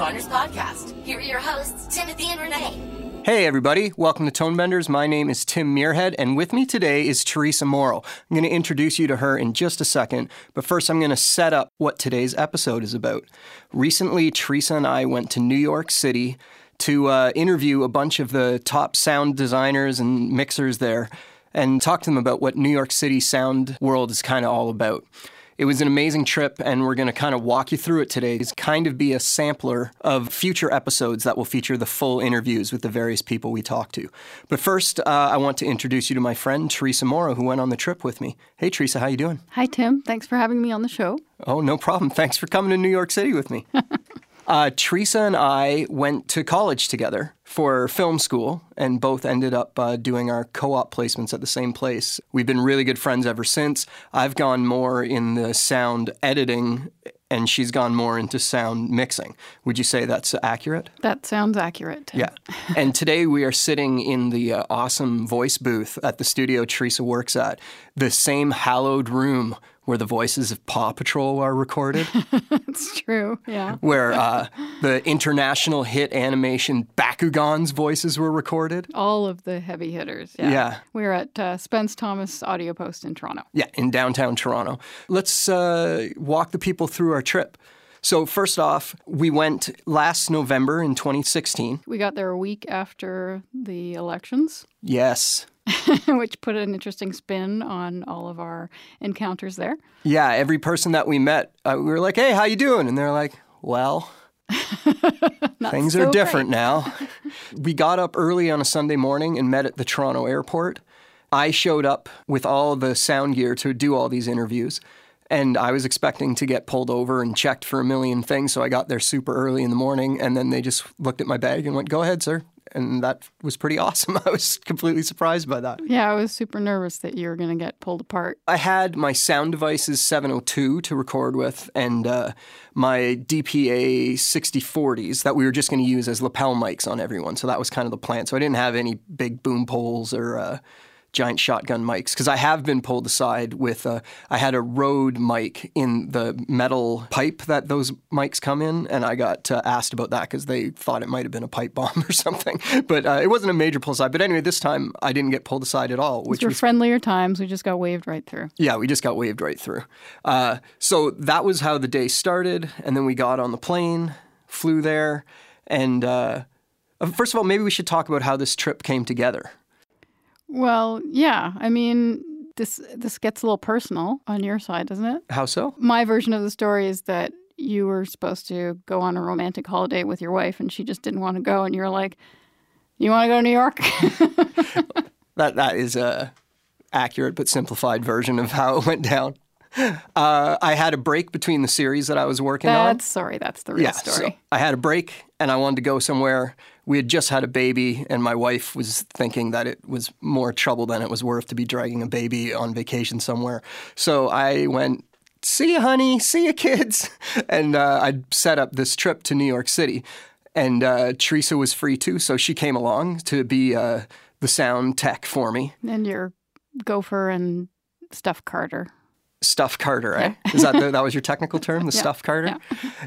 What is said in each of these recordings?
Designers podcast. Here are your hosts, Timothy and Renee. Hey, everybody. Welcome to Tonebenders. My name is Tim Muirhead, and with me today is Teresa Morrow. I'm going to introduce you to her in just a second, but first, I'm going to set up what today's episode is about. Recently, Teresa and I went to New York City to uh, interview a bunch of the top sound designers and mixers there and talk to them about what New York City sound world is kind of all about. It was an amazing trip, and we're going to kind of walk you through it today. It's kind of be a sampler of future episodes that will feature the full interviews with the various people we talk to. But first, uh, I want to introduce you to my friend Teresa Morrow, who went on the trip with me. Hey, Teresa, how you doing? Hi, Tim. Thanks for having me on the show. Oh, no problem. Thanks for coming to New York City with me. Uh, Teresa and I went to college together for film school and both ended up uh, doing our co op placements at the same place. We've been really good friends ever since. I've gone more in the sound editing and she's gone more into sound mixing. Would you say that's accurate? That sounds accurate. Yeah. and today we are sitting in the uh, awesome voice booth at the studio Teresa works at, the same hallowed room where the voices of Paw Patrol are recorded. it's true. Yeah. Where uh, the international hit animation Bakugan's voices were recorded. All of the heavy hitters. Yeah. Yeah. We're at uh, Spence Thomas Audio Post in Toronto. Yeah, in downtown Toronto. Let's uh, walk the people through our trip. So, first off, we went last November in 2016. We got there a week after the elections. Yes. which put an interesting spin on all of our encounters there. Yeah, every person that we met, uh, we were like, "Hey, how you doing?" And they're like, "Well, things so are different great. now." we got up early on a Sunday morning and met at the Toronto airport. I showed up with all the sound gear to do all these interviews. And I was expecting to get pulled over and checked for a million things. So I got there super early in the morning. And then they just looked at my bag and went, Go ahead, sir. And that was pretty awesome. I was completely surprised by that. Yeah, I was super nervous that you were going to get pulled apart. I had my Sound Devices 702 to record with and uh, my DPA 6040s that we were just going to use as lapel mics on everyone. So that was kind of the plan. So I didn't have any big boom poles or uh, giant shotgun mics because I have been pulled aside with uh, I had a Rode mic in the metal pipe that those mics come in, and I got uh, asked about that because they thought it might have been a pipe bomb or something. But uh, it wasn't a major pull aside. But anyway, this time I didn't get pulled aside at all, which were was friendlier times. We just got waved right through. yeah, we just got waved right through. Uh, so that was how the day started, and then we got on the plane, flew there, and uh, first of all, maybe we should talk about how this trip came together. Well, yeah. I mean, this this gets a little personal on your side, doesn't it? How so? My version of the story is that you were supposed to go on a romantic holiday with your wife and she just didn't want to go and you're like, "You want to go to New York?" That that is a accurate but simplified version of how it went down. Uh, I had a break between the series that I was working on. that's sorry, that's the real yeah, so story. I had a break and I wanted to go somewhere. We had just had a baby, and my wife was thinking that it was more trouble than it was worth to be dragging a baby on vacation somewhere. So I went, See you, honey. See you, kids. And uh, I set up this trip to New York City. And uh, Teresa was free too, so she came along to be uh, the sound tech for me. and your gopher and stuff Carter. Stuff Carter, eh? Is that the, that was your technical term, the Stuff Carter?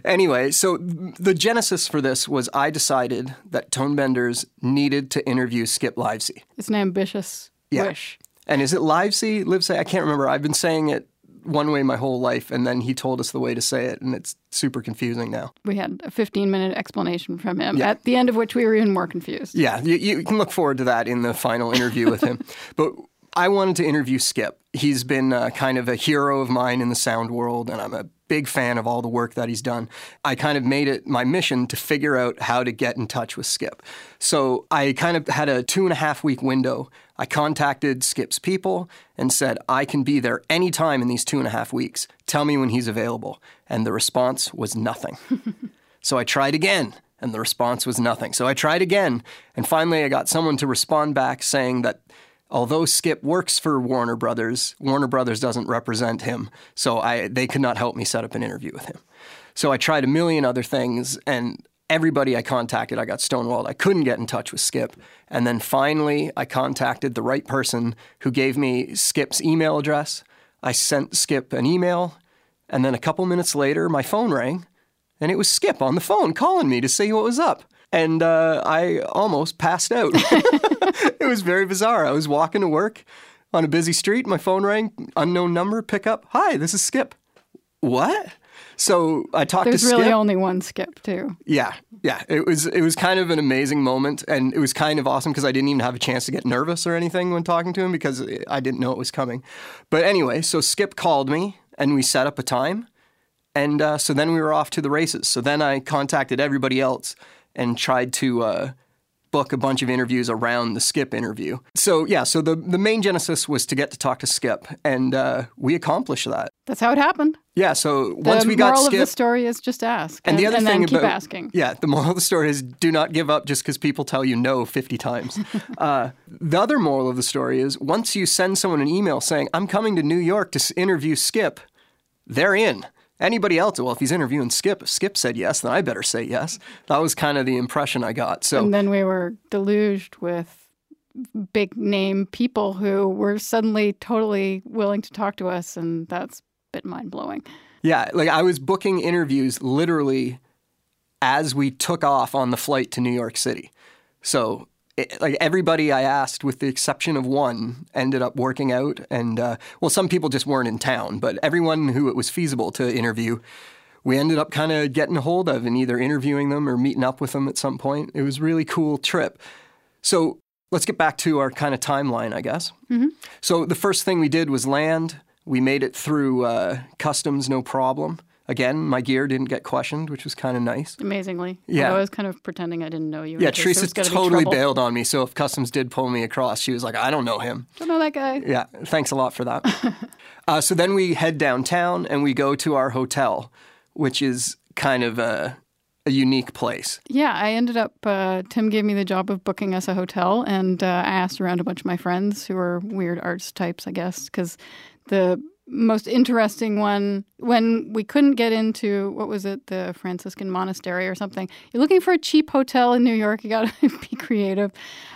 Anyway, so the genesis for this was I decided that Tonebenders needed to interview Skip Lievsay. It's an ambitious Yeah. wish. And is it Lievsay? Lievsay? I can't remember. I've been saying it one way my whole life, and then he told us the way to say it, and it's super confusing now. We had a 15 minute explanation from him, Yeah. at the end of which we were even more confused. Yeah, you, you can look forward to that in the final interview with him. But I wanted to interview Skip. He's been uh, kind of a hero of mine in the sound world, and I'm a big fan of all the work that he's done. I kind of made it my mission to figure out how to get in touch with Skip. So I kind of had a two and a half week window. I contacted Skip's people and said, I can be there anytime in these two and a half weeks. Tell me when he's available. And the response was nothing. So I tried again, and the response was nothing. So I tried again, and finally I got someone to respond back saying that although Skip works for Warner Brothers, Warner Brothers doesn't represent him, so I they could not help me set up an interview with him. So I tried a million other things, and everybody I contacted, I got stonewalled. I couldn't get in touch with Skip. And then finally, I contacted the right person who gave me Skip's email address. I sent Skip an email, and then a couple minutes later, my phone rang, and it was Skip on the phone calling me to say what was up. And uh, I almost passed out. it was very bizarre. I was walking to work on a busy street. My phone rang, unknown number, pick up. Hi, this is Skip. What? So I talked There's to really Skip. only one skip, too. Yeah, yeah. It was it was kind of an amazing moment, and it was kind of awesome because I didn't even have a chance to get nervous or anything when talking to him because I didn't know it was coming. But anyway, so Skip called me, and we set up a time, and uh, so then we were off to the races. So then I contacted everybody else and tried to. Uh, book a bunch of interviews around the Skip interview. So yeah, so the the main genesis was to get to talk to Skip, and uh, we accomplished that. That's how it happened. Yeah, so The once we got Skip, the moral of the story is just ask. and the other and thing then keep about asking. yeah, the moral of the story is do not give up just because people tell you no fifty times. uh, the other moral of the story is once you send someone an email saying I'm coming to New York to interview Skip, they're in. Anybody else? Well, if he's interviewing Skip, if Skip said yes, then I better say yes. That was kind of the impression I got. So And then we were deluged with big name people who were suddenly totally willing to talk to us, and that's a bit mind blowing. Yeah, like I was booking interviews literally as we took off on the flight to New York City. So, it, like everybody I asked, with the exception of one, ended up working out. And uh, well, some people just weren't in town, but everyone who it was feasible to interview, we ended up kind of getting a hold of and either interviewing them or meeting up with them at some point. It was a really cool trip. So let's get back to our kind of timeline, I guess. So the first thing we did was land. We made it through uh, customs, no problem. Again, my gear didn't get questioned, which was kind of nice. Amazingly. Yeah. Although I was kind of pretending I didn't know you. Yeah, Teresa totally bailed on me. So if customs did pull me across, she was like, "I don't know him." Don't know that guy. Yeah, thanks a lot for that. uh, so then we head downtown and we go to our hotel, which is kind of a, a unique place. Yeah, I ended up. Uh, Tim gave me the job of booking us a hotel, and uh, I asked around a bunch of my friends who are weird arts types, I guess, because the most interesting one when we couldn't get into what was it, the Franciscan monastery or something. You're looking for a cheap hotel in New York. You got to be creative.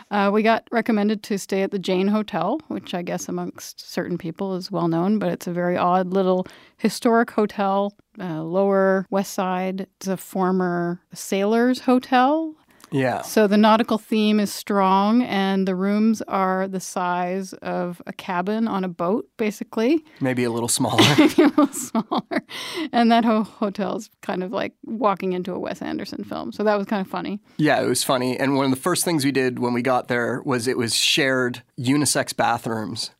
Uh, we got recommended to stay at the Jane Hotel, which I guess amongst certain people is well known, but it's a very odd little historic hotel, uh, Lower West Side. It's a former sailors' hotel. Yeah, So the nautical theme is strong, and the rooms are the size of a cabin on a boat, basically, maybe a little smaller. maybe a little smaller. And that ho- hotel is kind of like walking into a Wes Anderson film. So that was kind of funny. Yeah, it was funny. And one of the first things we did when we got there was it was shared unisex bathrooms.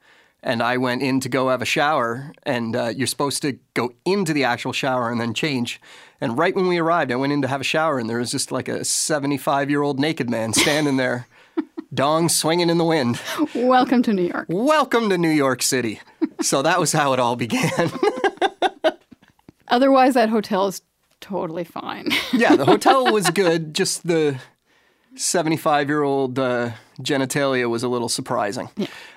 And I went in to go have a shower, and uh, you're supposed to go into the actual shower and then change. And right when we arrived, I went in to have a shower, and there was just like a 75 year old naked man standing there, dong swinging in the wind. Welcome to New York. Welcome to New York City. So that was how it all began. Otherwise, that hotel is totally fine. yeah, the hotel was good, just the 75 year old uh, genitalia was a little surprising.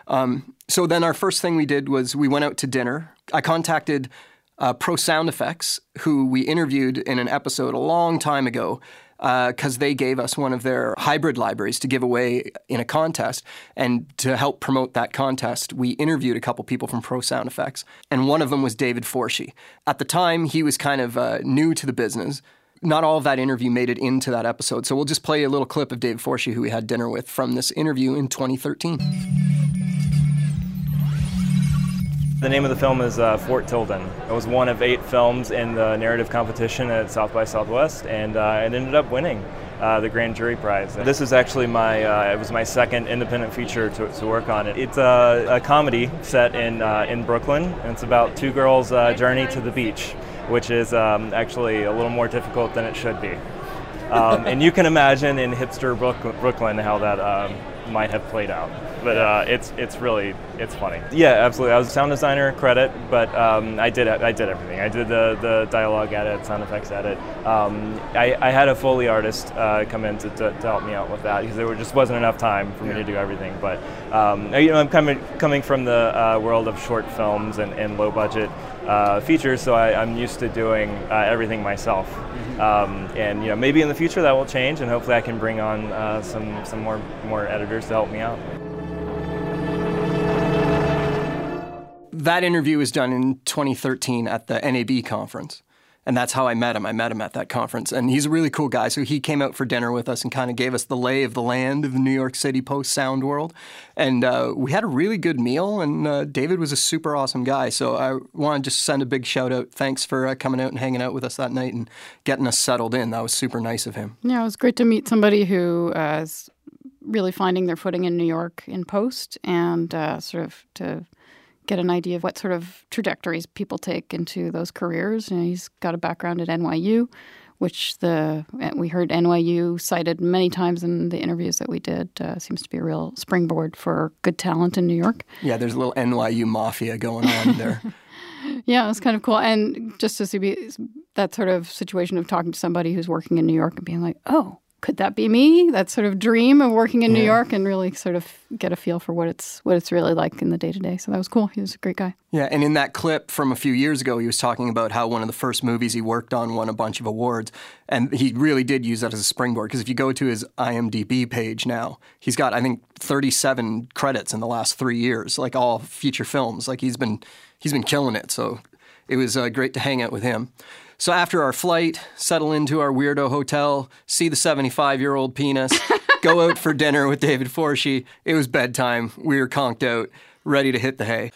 Um, so then our first thing we did was we went out to dinner. I contacted uh, Pro Sound Effects, who we interviewed in an episode a long time ago. Because they gave us one of their hybrid libraries to give away in a contest. And to help promote that contest, we interviewed a couple people from Pro Sound Effects. And one of them was David Forshey. At the time, he was kind of uh, new to the business not all of that interview made it into that episode. So we'll just play a little clip of David Forshey, who we had dinner with from this interview in 2013. The name of the film is uh, Fort Tilden. It was one of eight films in the narrative competition at South by Southwest, and uh, it ended up winning uh, the grand jury prize. This is actually my uh, it was my second independent feature to, to work on it. It's a, a comedy set in uh, in Brooklyn, and it's about two girls' uh, journey to the beach, which is um, actually a little more difficult than it should be. Um, and you can imagine in hipster Brook- Brooklyn how that um, might have played out. But uh, it's it's really it's funny. Yeah, absolutely. I was a sound designer credit, but um, I did I did everything. I did the, the dialogue edit, sound effects edit. Um, I, I had a foley artist uh, come in to, to, to help me out with that because there just wasn't enough time for me to do everything. But um, you know, I'm coming coming from the uh, world of short films and, and low budget uh, features, so I, I'm used to doing uh, everything myself. Um, and you know, maybe in the future that will change, and hopefully I can bring on uh, some some more more editors to help me out. That interview was done in 2013 at the NAB conference. And that's how I met him. I met him at that conference. And he's a really cool guy. So he came out for dinner with us and kind of gave us the lay of the land of the New York City post sound world. And uh, we had a really good meal. And uh, David was a super awesome guy. So I want to just send a big shout out. Thanks for uh, coming out and hanging out with us that night and getting us settled in. That was super nice of him. Yeah, it was great to meet somebody who uh, is really finding their footing in New York in post and uh, sort of to get an idea of what sort of trajectories people take into those careers. You know, he's got a background at NYU, which the we heard NYU cited many times in the interviews that we did. Uh, seems to be a real springboard for good talent in New York. Yeah, there's a little NYU mafia going on there. yeah, it was kind of cool, and just to see that sort of situation of talking to somebody who's working in New York and being like, oh could that be me? That sort of dream of working in yeah. New York and really sort of get a feel for what it's what it's really like in the day to day. So that was cool. He was a great guy. Yeah, and in that clip from a few years ago, he was talking about how one of the first movies he worked on won a bunch of awards, and he really did use that as a springboard. Because if you go to his IMDb page now, he's got I think 37 credits in the last three years, like all feature films. Like he's been he's been killing it. So it was uh, great to hang out with him. So after our flight, settle into our weirdo hotel, see the 75 year old penis, go out for dinner with David Forshee. It was bedtime. We were conked out, ready to hit the hay.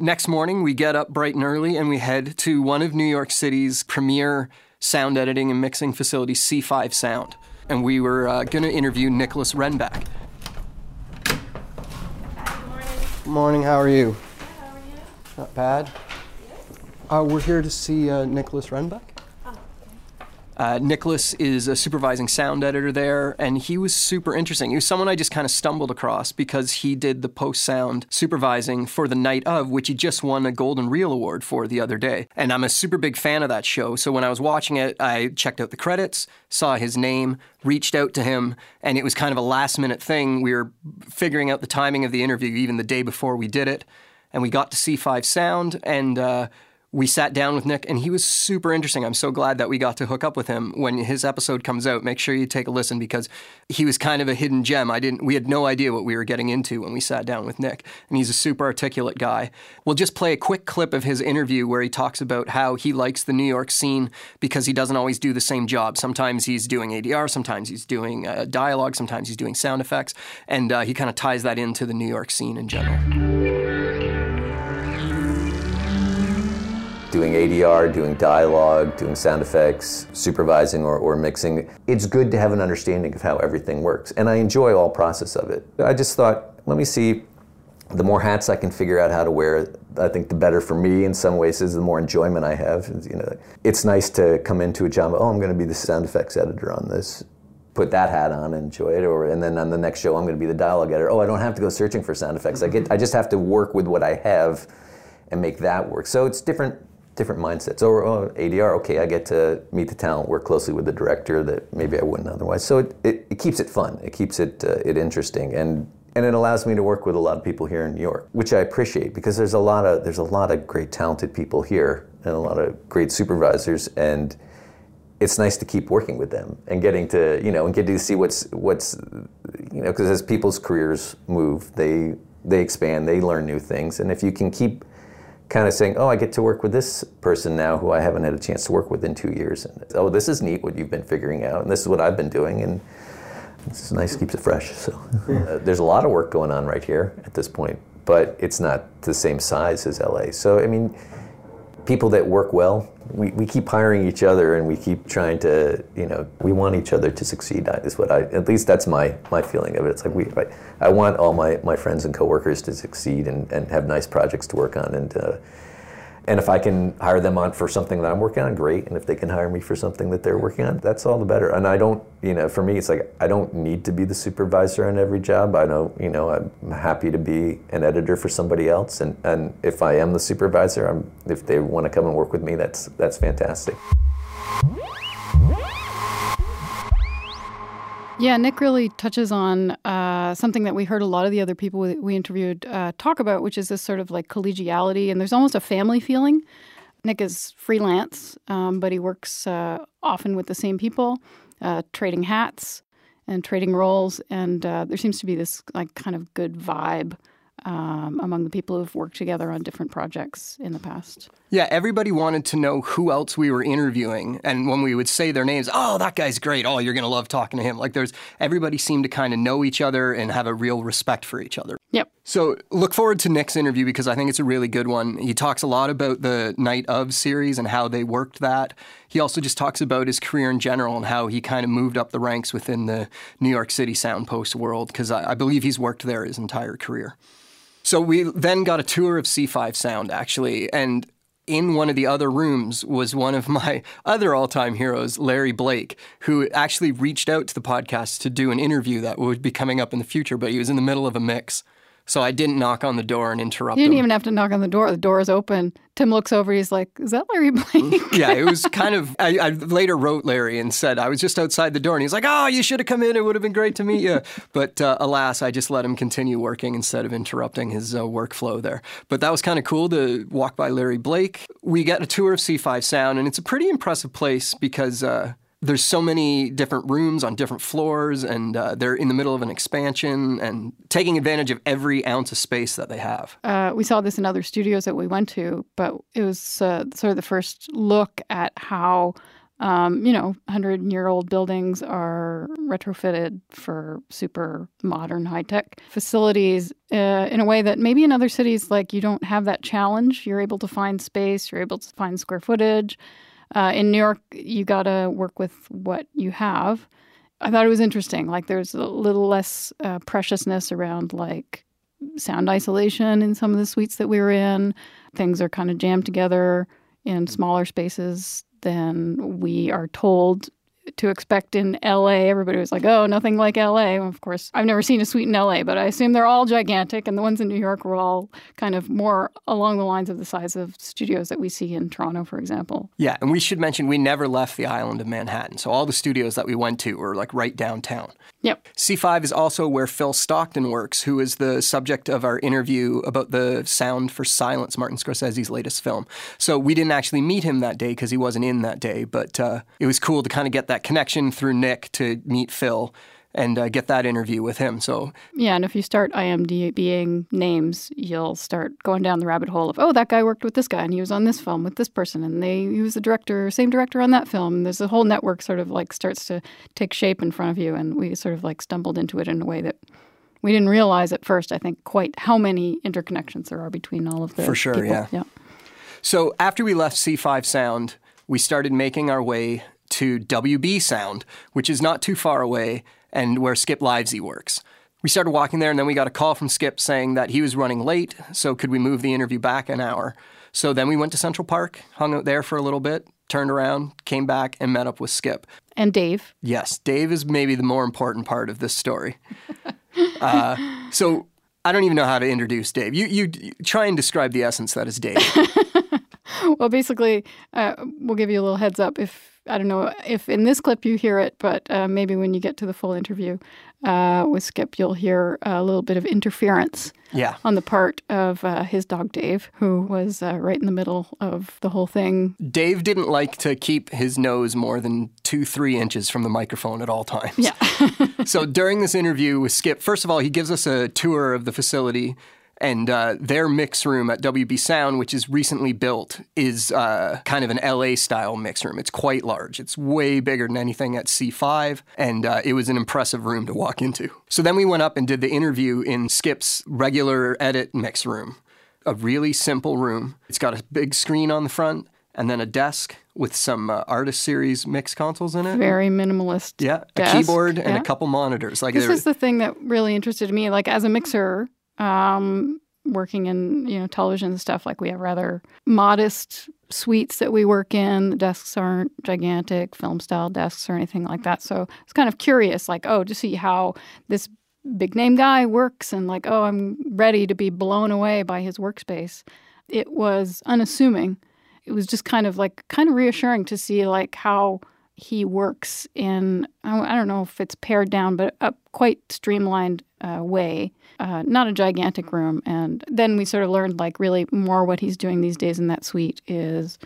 Next morning, we get up bright and early and we head to one of New York City's premier sound editing and mixing facilities, C5 Sound. And we were uh, going to interview Nicholas Renbeck. Hi, good morning. Morning, how are you? How are you? Not bad. Uh, we're here to see uh, Nicholas Renbeck. Uh, Nicholas is a supervising sound editor there, and he was super interesting. He was someone I just kind of stumbled across because he did the post sound supervising for the night of, which he just won a Golden Reel Award for the other day. And I'm a super big fan of that show. So when I was watching it, I checked out the credits, saw his name, reached out to him, and it was kind of a last minute thing. We were figuring out the timing of the interview even the day before we did it. And we got to C5 Sound, and uh, we sat down with Nick, and he was super interesting. I'm so glad that we got to hook up with him. When his episode comes out, make sure you take a listen because he was kind of a hidden gem. I didn't, we had no idea what we were getting into when we sat down with Nick, and he's a super articulate guy. We'll just play a quick clip of his interview where he talks about how he likes the New York scene because he doesn't always do the same job. Sometimes he's doing ADR, sometimes he's doing uh, dialogue, sometimes he's doing sound effects, and uh, he kind of ties that into the New York scene in general. Doing ADR, doing dialogue, doing sound effects, supervising or, or mixing. It's good to have an understanding of how everything works. And I enjoy all process of it. I just thought, let me see the more hats I can figure out how to wear, I think the better for me in some ways is the more enjoyment I have. You know, it's nice to come into a job, oh, I'm going to be the sound effects editor on this. Put that hat on and enjoy it, or and then on the next show I'm going to be the dialogue editor. Oh, I don't have to go searching for sound effects. I get, I just have to work with what I have, and make that work. So it's different different mindsets. Or oh, ADR, okay, I get to meet the talent, work closely with the director that maybe I wouldn't otherwise. So it, it, it keeps it fun. It keeps it uh, it interesting, and and it allows me to work with a lot of people here in New York, which I appreciate because there's a lot of there's a lot of great talented people here and a lot of great supervisors and. It's nice to keep working with them and getting to you know and getting to see what's what's you know because as people's careers move, they they expand, they learn new things, and if you can keep kind of saying, oh, I get to work with this person now who I haven't had a chance to work with in two years. And, oh, this is neat what you've been figuring out, and this is what I've been doing, and it's nice, keeps it fresh. So uh, there's a lot of work going on right here at this point, but it's not the same size as LA. So I mean, people that work well, we, we keep hiring each other and we keep trying to, you know, we want each other to succeed. Is what I, at least that's my, my feeling of it. It's like we, I, I want all my, my friends and coworkers to succeed and, and have nice projects to work on and, uh, and if I can hire them on for something that I'm working on, great. And if they can hire me for something that they're working on, that's all the better. And I don't, you know, for me, it's like I don't need to be the supervisor on every job. I know, you know, I'm happy to be an editor for somebody else. And, and if I am the supervisor, I'm, if they want to come and work with me, that's that's fantastic. Yeah, Nick really touches on uh, something that we heard a lot of the other people we interviewed uh, talk about, which is this sort of like collegiality, and there's almost a family feeling. Nick is freelance, um, but he works uh, often with the same people, uh, trading hats and trading roles, and uh, there seems to be this like kind of good vibe um, among the people who've worked together on different projects in the past. Yeah, everybody wanted to know who else we were interviewing, and when we would say their names, oh, that guy's great. Oh, you're gonna love talking to him. Like, there's everybody seemed to kind of know each other and have a real respect for each other. Yep. So look forward to Nick's interview because I think it's a really good one. He talks a lot about the Night of series and how they worked that. He also just talks about his career in general and how he kind of moved up the ranks within the New York City Soundpost world because I, I believe he's worked there his entire career. So we then got a tour of C5 Sound actually, and in one of the other rooms was one of my other all time heroes, Larry Blake, who actually reached out to the podcast to do an interview that would be coming up in the future, but he was in the middle of a mix. So I didn't knock on the door and interrupt You didn't him. even have to knock on the door. The door is open. Tim looks over. He's like, "Is that Larry Blake?" yeah, it was kind of. I, I later wrote Larry and said I was just outside the door, and he's like, "Oh, you should have come in. It would have been great to meet you." But uh, alas, I just let him continue working instead of interrupting his uh, workflow there. But that was kind of cool to walk by Larry Blake. We get a tour of C5 Sound, and it's a pretty impressive place because. Uh, there's so many different rooms on different floors, and uh, they're in the middle of an expansion and taking advantage of every ounce of space that they have. Uh, we saw this in other studios that we went to, but it was uh, sort of the first look at how, um, you know, 100 year old buildings are retrofitted for super modern high tech facilities uh, in a way that maybe in other cities, like you don't have that challenge. You're able to find space, you're able to find square footage. Uh, in New York, you got to work with what you have. I thought it was interesting. Like there's a little less uh, preciousness around like sound isolation in some of the suites that we were in. Things are kind of jammed together in smaller spaces than we are told to expect in LA. Everybody was like, oh, nothing like LA. Of course, I've never seen a suite in LA, but I assume they're all gigantic. And the ones in New York were all kind of more along the lines of the size of studios that we see in Toronto, for example. Yeah, and we should mention we never left the island of Manhattan. So all the studios that we went to were like right downtown. Yep. C5 is also where Phil Stockton works, who is the subject of our interview about the sound for silence, Martin Scorsese's latest film. So we didn't actually meet him that day because he wasn't in that day, but uh, it was cool to kind of get that connection through Nick to meet Phil and uh, get that interview with him. So Yeah, and if you start IMDBing names, you'll start going down the rabbit hole of, oh, that guy worked with this guy and he was on this film with this person and they he was the director, same director on that film. There's a whole network sort of like starts to take shape in front of you and we sort of like stumbled into it in a way that we didn't realize at first, I think, quite how many interconnections there are between all of the For sure, people. yeah. yeah. So after we left C5 Sound, we started making our way to WB Sound, which is not too far away and where Skip Lievsay works. We started walking there, and then we got a call from Skip saying that he was running late, so could we move the interview back an hour? So then we went to Central Park, hung out there for a little bit, turned around, came back, and met up with Skip. And Dave. Yes, Dave is maybe the more important part of this story. uh, so I don't even know how to introduce Dave. You, you, you try and describe the essence that is Dave. Well, basically, uh, we'll give you a little heads up if I don't know if in this clip you hear it, but uh, maybe when you get to the full interview uh, with Skip, you'll hear a little bit of interference Yeah. on the part of uh, his dog Dave, who was uh, right in the middle of the whole thing. Dave didn't like to keep his nose more than two, three inches from the microphone at all times. Yeah. so during this interview with Skip, first of all, he gives us a tour of the facility. And uh, their mix room at WB Sound, which is recently built, is uh, kind of an LA style mix room. It's quite large. It's way bigger than anything at C5, and uh, it was an impressive room to walk into. So then we went up and did the interview in Skip's regular edit mix room. A really simple room. It's got a big screen on the front, and then a desk with some uh, artist series mix consoles in it. Very minimalist. Yeah, a keyboard and Yeah. a couple monitors. Like This is the thing that really interested me. Like as a mixer, um, working in you know television and stuff, like we have rather modest suites that we work in. The desks aren't gigantic film style desks or anything like that. So it's kind of curious, like oh, to see how this big name guy works, and like oh, I'm ready to be blown away by his workspace. It was unassuming. It was just kind of like kind of reassuring to see like how he works in I don't know if it's pared down, but a quite streamlined uh, way. Uh, not a gigantic room, and then we sort of learned like really more what he's doing these days in that suite is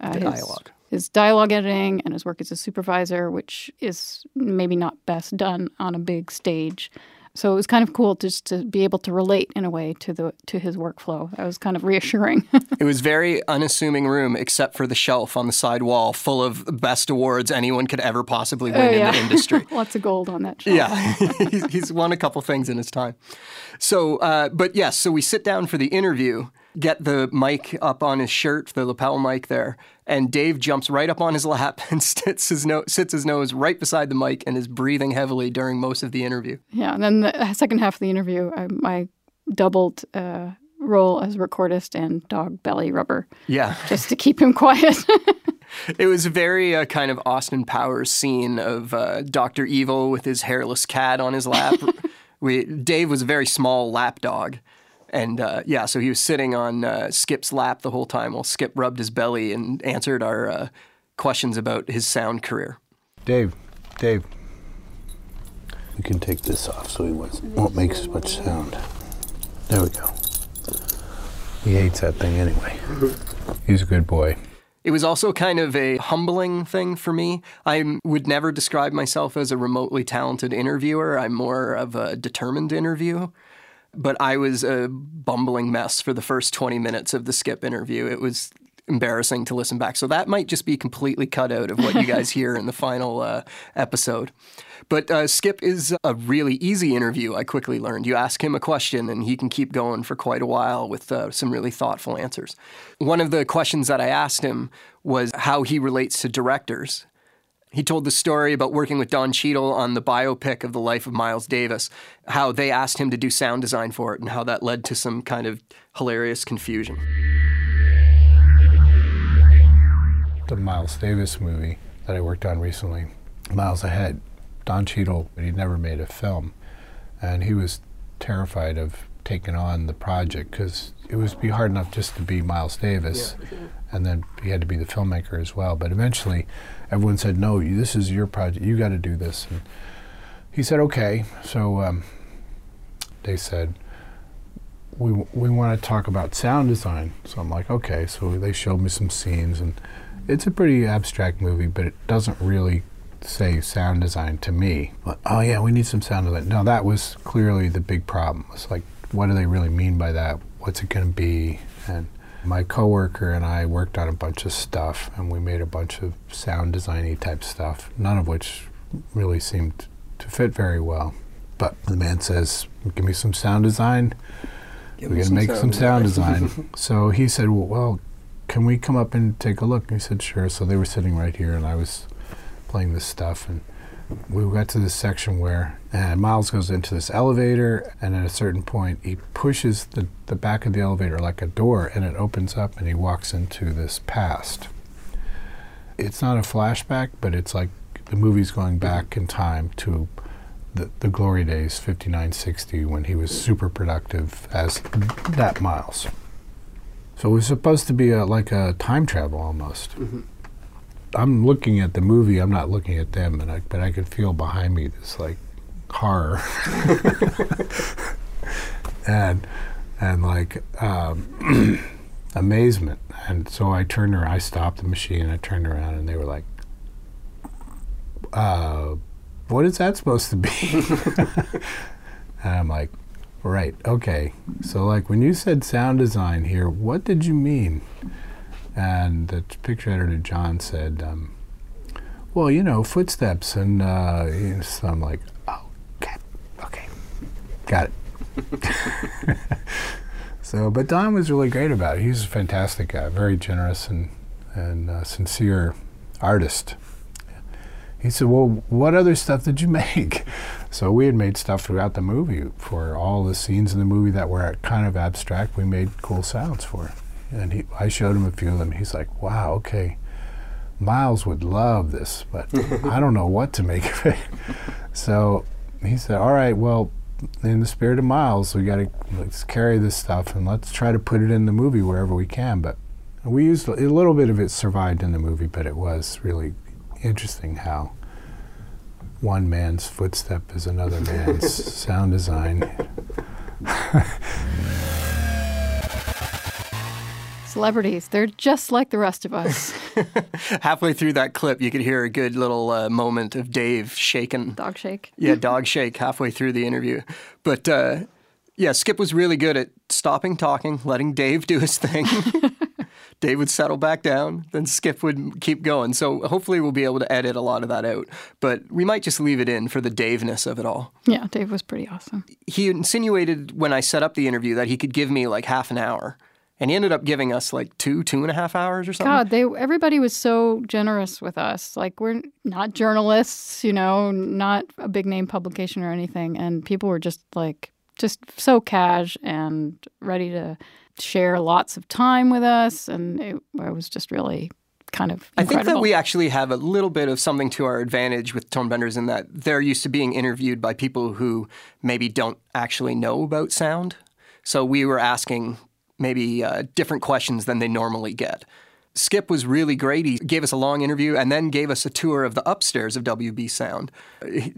uh, his, dialogue. his dialogue editing and his work as a supervisor, which is maybe not best done on a big stage. So it was kind of cool just to be able to relate in a way to the to his workflow. That was kind of reassuring. it was very unassuming room, except for the shelf on the side wall, full of best awards anyone could ever possibly win Oh, yeah. in the industry. Lots of gold on that shelf. Yeah, he's, he's won a couple things in his time. So, uh, but yes, so we sit down for the interview, get the mic up on his shirt, the lapel mic there, and Dave jumps right up on his lap and sits his, no- sits his nose right beside the mic and is breathing heavily during most of the interview. Yeah, and then the second half of the interview, I, I doubled uh, role as recordist and dog belly rubber Yeah, just to keep him quiet. it was a very uh, kind of Austin Powers scene of uh, Doctor Evil with his hairless cat on his lap. we Dave was a very small lap dog. And uh, yeah, so he was sitting on uh, Skip's lap the whole time while Skip rubbed his belly and answered our uh, questions about his sound career. Dave, Dave. we can take this off so he won't, won't make as much sound. There we go. He hates that thing anyway. He's a good boy. It was also kind of a humbling thing for me. I would never describe myself as a remotely talented interviewer. I'm more of a determined interview. But I was a bumbling mess for the first 20 minutes of the Skip interview. It was embarrassing to listen back. So that might just be completely cut out of what you guys hear in the final uh, episode. But uh, Skip is a really easy interview, I quickly learned. You ask him a question and he can keep going for quite a while with uh, some really thoughtful answers. One of the questions that I asked him was how he relates to directors. He told the story about working with Don Cheadle on the biopic of the life of Miles Davis, how they asked him to do sound design for it, and how that led to some kind of hilarious confusion. The Miles Davis movie that I worked on recently, Miles Ahead, Don Cheadle, he'd never made a film. And he was terrified of taking on the project because it was be hard enough just to be Miles Davis, and then he had to be the filmmaker as well. But eventually, everyone said, "No, this is your project. You got to do this." And he said, "Okay." So um, they said, "We we want to talk about sound design." So I'm like, "Okay." So they showed me some scenes, and it's a pretty abstract movie, but it doesn't really say sound design to me. But, oh yeah, we need some sound design. No, that was clearly the big problem. It's like, what do they really mean by that? What's it going to be? And my coworker and I worked on a bunch of stuff, and we made a bunch of sound designy type stuff, none of which really seemed to fit very well. But the man says, "Give me some sound design. We're going to make some sound design." so he said, well, well, can we come up and take a look? And he said, sure. So they were sitting right here, and I was playing this stuff, and we got to this section where and Miles goes into this elevator, and at a certain point, he pushes the, the back of the elevator like a door, and it opens up, and he walks into this past. It's not a flashback, but it's like the movie's going back in time to the, the glory days, 59, 60, when he was super productive as that Miles. So it was supposed to be a, like a time travel almost. Mm-hmm. I'm looking at the movie. I'm not looking at them, and I, but I could feel behind me this like horror and and like um, amazement. And so I turned around. I stopped the machine. I turned around, and they were like, uh, "What is that supposed to be?" and I'm like, "Right, okay." So like when you said sound design here, what did you mean? And the picture editor John said, um, "Well, you know, footsteps." And uh, so I'm like, "Oh, okay, okay, got it." so, but Don was really great about it. He's a fantastic guy, very generous and and uh, sincere artist. He said, "Well, what other stuff did you make?" So we had made stuff throughout the movie for all the scenes in the movie that were kind of abstract. We made cool sounds for. And he, I showed him a few of them. He's like, "Wow, okay, Miles would love this, but I don't know what to make of it." So he said, "All right, well, in the spirit of Miles, we got to let's carry this stuff and let's try to put it in the movie wherever we can." But we used a little bit of it survived in the movie, but it was really interesting how one man's footstep is another man's sound design. Celebrities, they're just like the rest of us. Halfway through that clip, you could hear a good little uh, moment of Dave shaking. Dog shake. Yeah, dog shake halfway through the interview. But uh, yeah, Skip was really good at stopping talking, letting Dave do his thing. Dave would settle back down, then Skip would keep going. So hopefully we'll be able to edit a lot of that out. But we might just leave it in for the Daveness of it all. Yeah, Dave was pretty awesome. He insinuated when I set up the interview that he could give me like half an hour. And he ended up giving us like two, two and a half hours or something. God, they everybody was so generous with us. Like we're not journalists, you know, not a big name publication or anything, and people were just like just so cash and ready to share lots of time with us, and it, it was just really kind of. I think that we actually have a little bit of something to our advantage with Tonebenders in that they're used to being interviewed by people who maybe don't actually know about sound. So we were asking maybe uh, different questions than they normally get. Skip was really great. He gave us a long interview and then gave us a tour of the upstairs of WB Sound.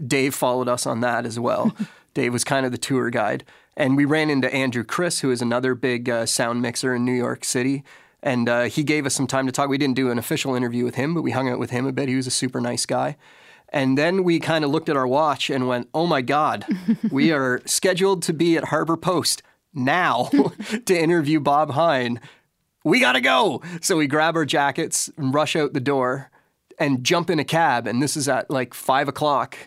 Dave followed us on that as well. Dave was kind of the tour guide. And we ran into Andrew Chris, who is another big uh, sound mixer in New York City. And uh, he gave us some time to talk. We didn't do an official interview with him, but we hung out with him a bit. He was a super nice guy. And then we kind of looked at our watch and went, oh my God, we are scheduled to be at Harbor Post now to interview Bob Hein. We got to go. So we grab our jackets and rush out the door and jump in a cab. And this is at like five o'clock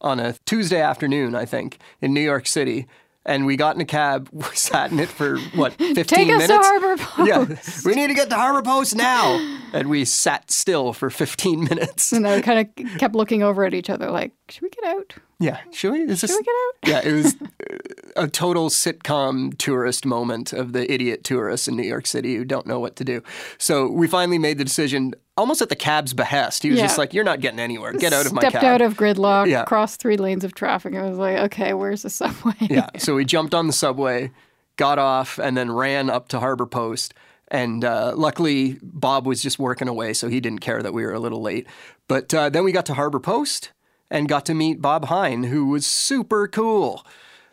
on a Tuesday afternoon, I think, in New York City. And we got in a cab, we sat in it for what, 15 Take us minutes? to Harbor Post. Yeah, we need to get to Harbor Post now. And we sat still for 15 minutes. And they kind of kept looking over at each other, like, "Should we get out? Yeah, should we? Is this, Should we get out?" Yeah, it was a total sitcom tourist moment of the idiot tourists in New York City who don't know what to do. So we finally made the decision, almost at the cab's behest. He was Yeah. just like, "You're not getting anywhere. Get out of my Stepped cab." Stepped out of gridlock, Yeah. crossed three lanes of traffic. I was like, okay, where's the subway? yeah. So we jumped on the subway, got off, and then ran up to Harbor Post. And uh, luckily, Bob was just working away, so he didn't care that we were a little late. But uh, then we got to Harbor Post and got to meet Bob Hein, who was super cool.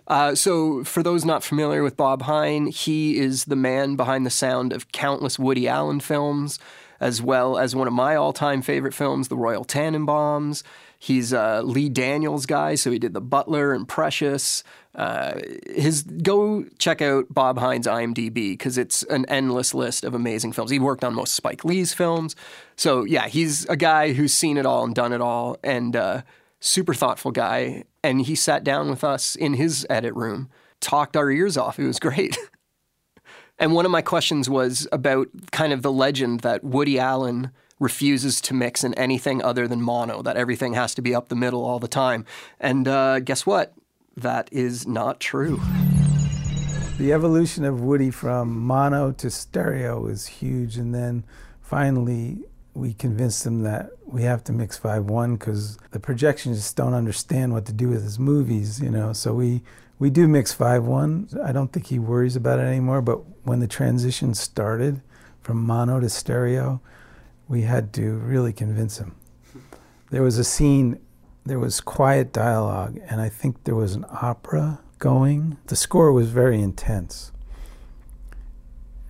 Uh, so, for those not familiar with Bob Hein, he is the man behind the sound of countless Woody Allen films, as well as one of my all time favorite films, The Royal Tenenbaums. He's a Lee Daniels guy, so he did The Butler and Precious. Uh, his go check out Bob Hein's IMDb because it's an endless list of amazing films. He worked on most Spike Lee's films, so yeah, he's a guy who's seen it all and done it all, and uh, super thoughtful guy. And he sat down with us in his edit room, talked our ears off. It was great. And one of my questions was about kind of the legend that Woody Allen refuses to mix in anything other than mono, that everything has to be up the middle all the time. And uh, guess what? That is not true. The evolution of Woody from mono to stereo is huge, and then finally we convinced him that we have to mix 5-1 because the projectionists don't understand what to do with his movies, you know. So we we do mix 5-1. I don't think he worries about it anymore. But when the transition started from mono to stereo, we had to really convince him. There was a scene, there was quiet dialogue, and I think there was an opera going. The score was very intense.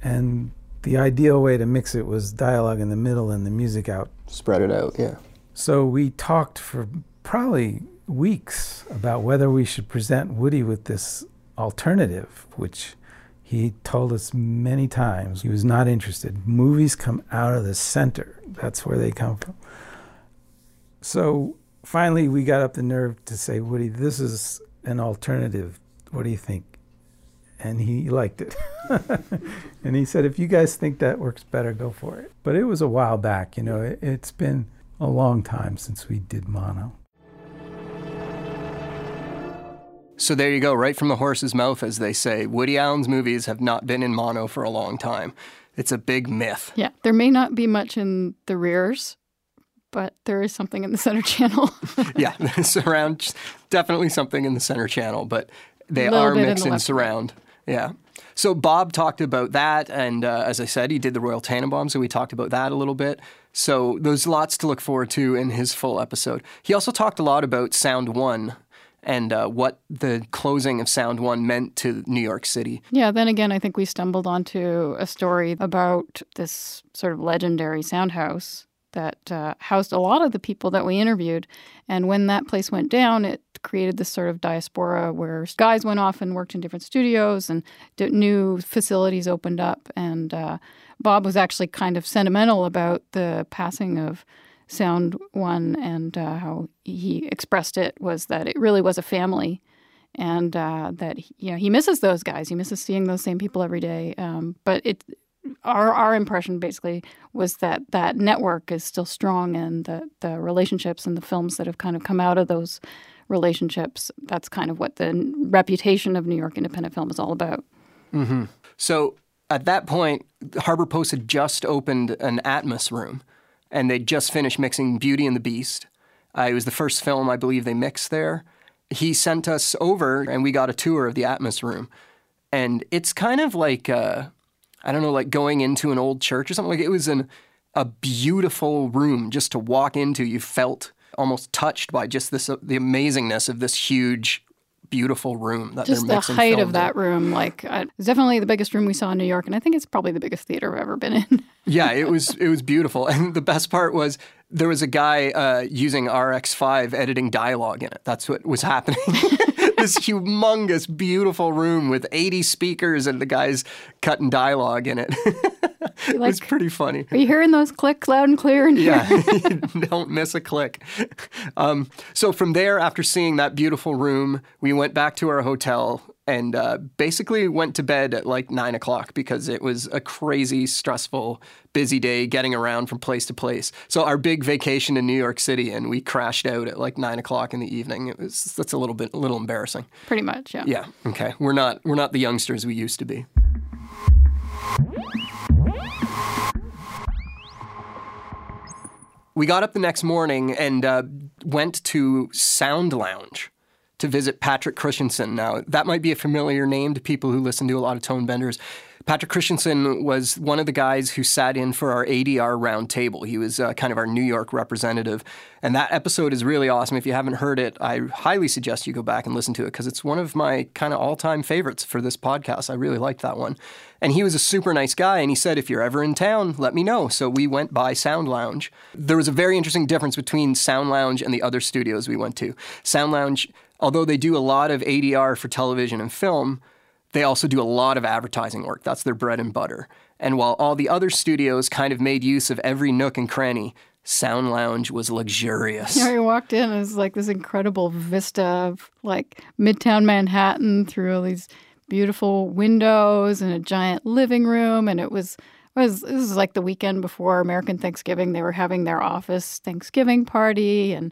And the ideal way to mix it was dialogue in the middle and the music out. Spread it out, yeah. So we talked for probably weeks about whether we should present Woody with this alternative, which he told us many times he was not interested. Movies come out of the center, that's where they come from. So finally, we got up the nerve to say, Woody, this is an alternative. What do you think? And he liked it. and he said, if you guys think that works better, go for it. But it was a while back, you know, it, it's been a long time since we did mono. So there you go, right from the horse's mouth, as they say. Woody Allen's movies have not been in mono for a long time. It's a big myth. Yeah, there may not be much in the rears, but there is something in the center channel. yeah, surround, definitely something in the center channel, but they are bit in the mixed in left and surround. Yeah. So Bob talked about that, and uh, as I said, he did the Royal Tenenbaum, so we talked about that a little bit. So there's lots to look forward to in his full episode. He also talked a lot about Sound One and uh, what the closing of Sound One meant to New York City. Yeah, then again, I think we stumbled onto a story about this sort of legendary sound house that uh, housed a lot of the people that we interviewed. And when that place went down, it created this sort of diaspora where guys went off and worked in different studios and d- new facilities opened up. And uh, Bob was actually kind of sentimental about the passing of Sound One and uh, how he expressed it was that it really was a family. And uh, that you know he misses those guys. He misses seeing those same people every day. Um, but it our our impression basically was that that network is still strong and the the relationships and the films that have kind of come out of those relationships that's kind of what the reputation of New York independent film is all about. Mm-hmm. So at that point, Harbor Post had just opened an Atmos room, and they'd just finished mixing Beauty and the Beast. Uh, it was the first film I believe they mixed there. He sent us over, and we got a tour of the Atmos room, and it's kind of like. Uh, I don't know, like going into an old church or something. Like it was an, a beautiful room just to walk into. You felt almost touched by just this, uh, the amazingness of this huge, beautiful room that just the height of that in. room. Like it's definitely the biggest room we saw in New York, and I think it's probably the biggest theater I've ever been in. yeah, it was it was beautiful, and the best part was there was a guy uh, using RX5 editing dialogue in it. That's what was happening. this humongous, beautiful room with 80 speakers and the guys cutting dialogue in it. it was pretty funny. Are you hearing those clicks loud and clear? Yeah, don't miss a click. Um, so from there, after seeing that beautiful room, we went back to our hotel and uh, basically went to bed at like nine o'clock because it was a crazy, stressful, busy day getting around from place to place. So our big vacation in New York City, and we crashed out at like nine o'clock in the evening. It was that's a little bit a little embarrassing. Pretty much, yeah. Yeah. Okay. We're not we're not the youngsters we used to be. We got up the next morning and uh, went to Sound Lounge to visit Patrick Christensen. Now, that might be a familiar name to people who listen to a lot of Tonebenders. Patrick Christensen was one of the guys who sat in for our ADR roundtable. He was uh, kind of our New York representative. And that episode is really awesome. If you haven't heard it, I highly suggest you go back and listen to it because it's one of my kind of all time favorites for this podcast. I really liked that one. And he was a super nice guy. And he said, if you're ever in town, let me know. So we went by Sound Lounge. There was a very interesting difference between Sound Lounge and the other studios we went to. Sound Lounge, although they do a lot of ADR for television and film, they also do a lot of advertising work. That's their bread and butter. And while all the other studios kind of made use of every nook and cranny, Sound Lounge was luxurious. You know, walked in, it was like this incredible vista of like Midtown Manhattan through all these beautiful windows and a giant living room. And it was, it was this was like the weekend before American Thanksgiving. They were having their office Thanksgiving party and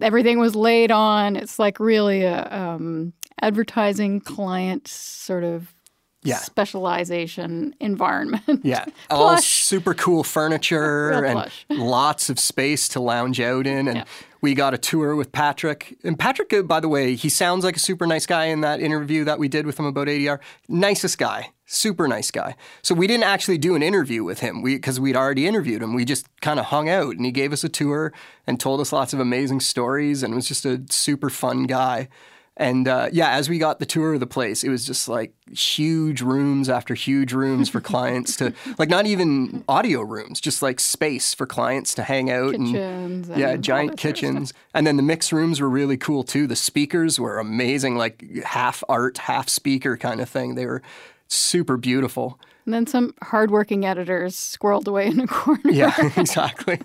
everything was laid on. It's like really a um, advertising client sort of yeah. specialization environment. Yeah. All super cool furniture and lots of space to lounge out in. And yeah. we got a tour with Patrick. And Patrick, uh, by the way, he sounds like a super nice guy in that interview that we did with him about ADR. Nicest guy. Super nice guy. So we didn't actually do an interview with him because we, we'd already interviewed him. We just kind of hung out and he gave us a tour and told us lots of amazing stories and was just a super fun guy. And uh, yeah, as we got the tour of the place, it was just like huge rooms after huge rooms for clients to like not even audio rooms, just like space for clients to hang out kitchens and, yeah, giant kitchens. And then the mix rooms were really cool too. The speakers were amazing, like half art, half speaker kind of thing. They were super beautiful. And then some hardworking editors squirreled away in a corner. Yeah, exactly.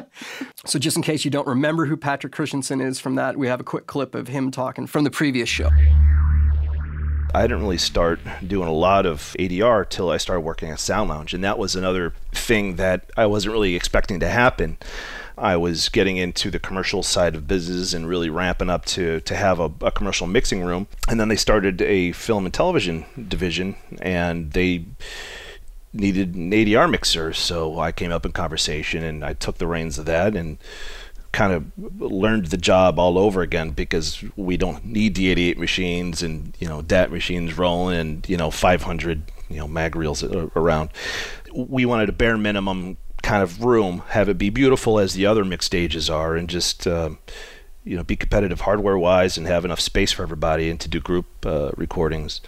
so, just in case you don't remember who Patrick Christensen is from that, we have a quick clip of him talking from the previous show. I didn't really start doing a lot of ADR till I started working at Sound Lounge, and that was another thing that I wasn't really expecting to happen. I was getting into the commercial side of business and really ramping up to to have a, a commercial mixing room. And then they started a film and television division, and they needed an ADR mixer. So I came up in conversation, and I took the reins of that and kind of learned the job all over again because we don't need the 88 machines and you know DAT machines rolling and you know 500 you know mag reels around. We wanted a bare minimum kind of room, have it be beautiful as the other mixed stages are, and just uh, you know be competitive hardware wise and have enough space for everybody and to do group uh, recordings.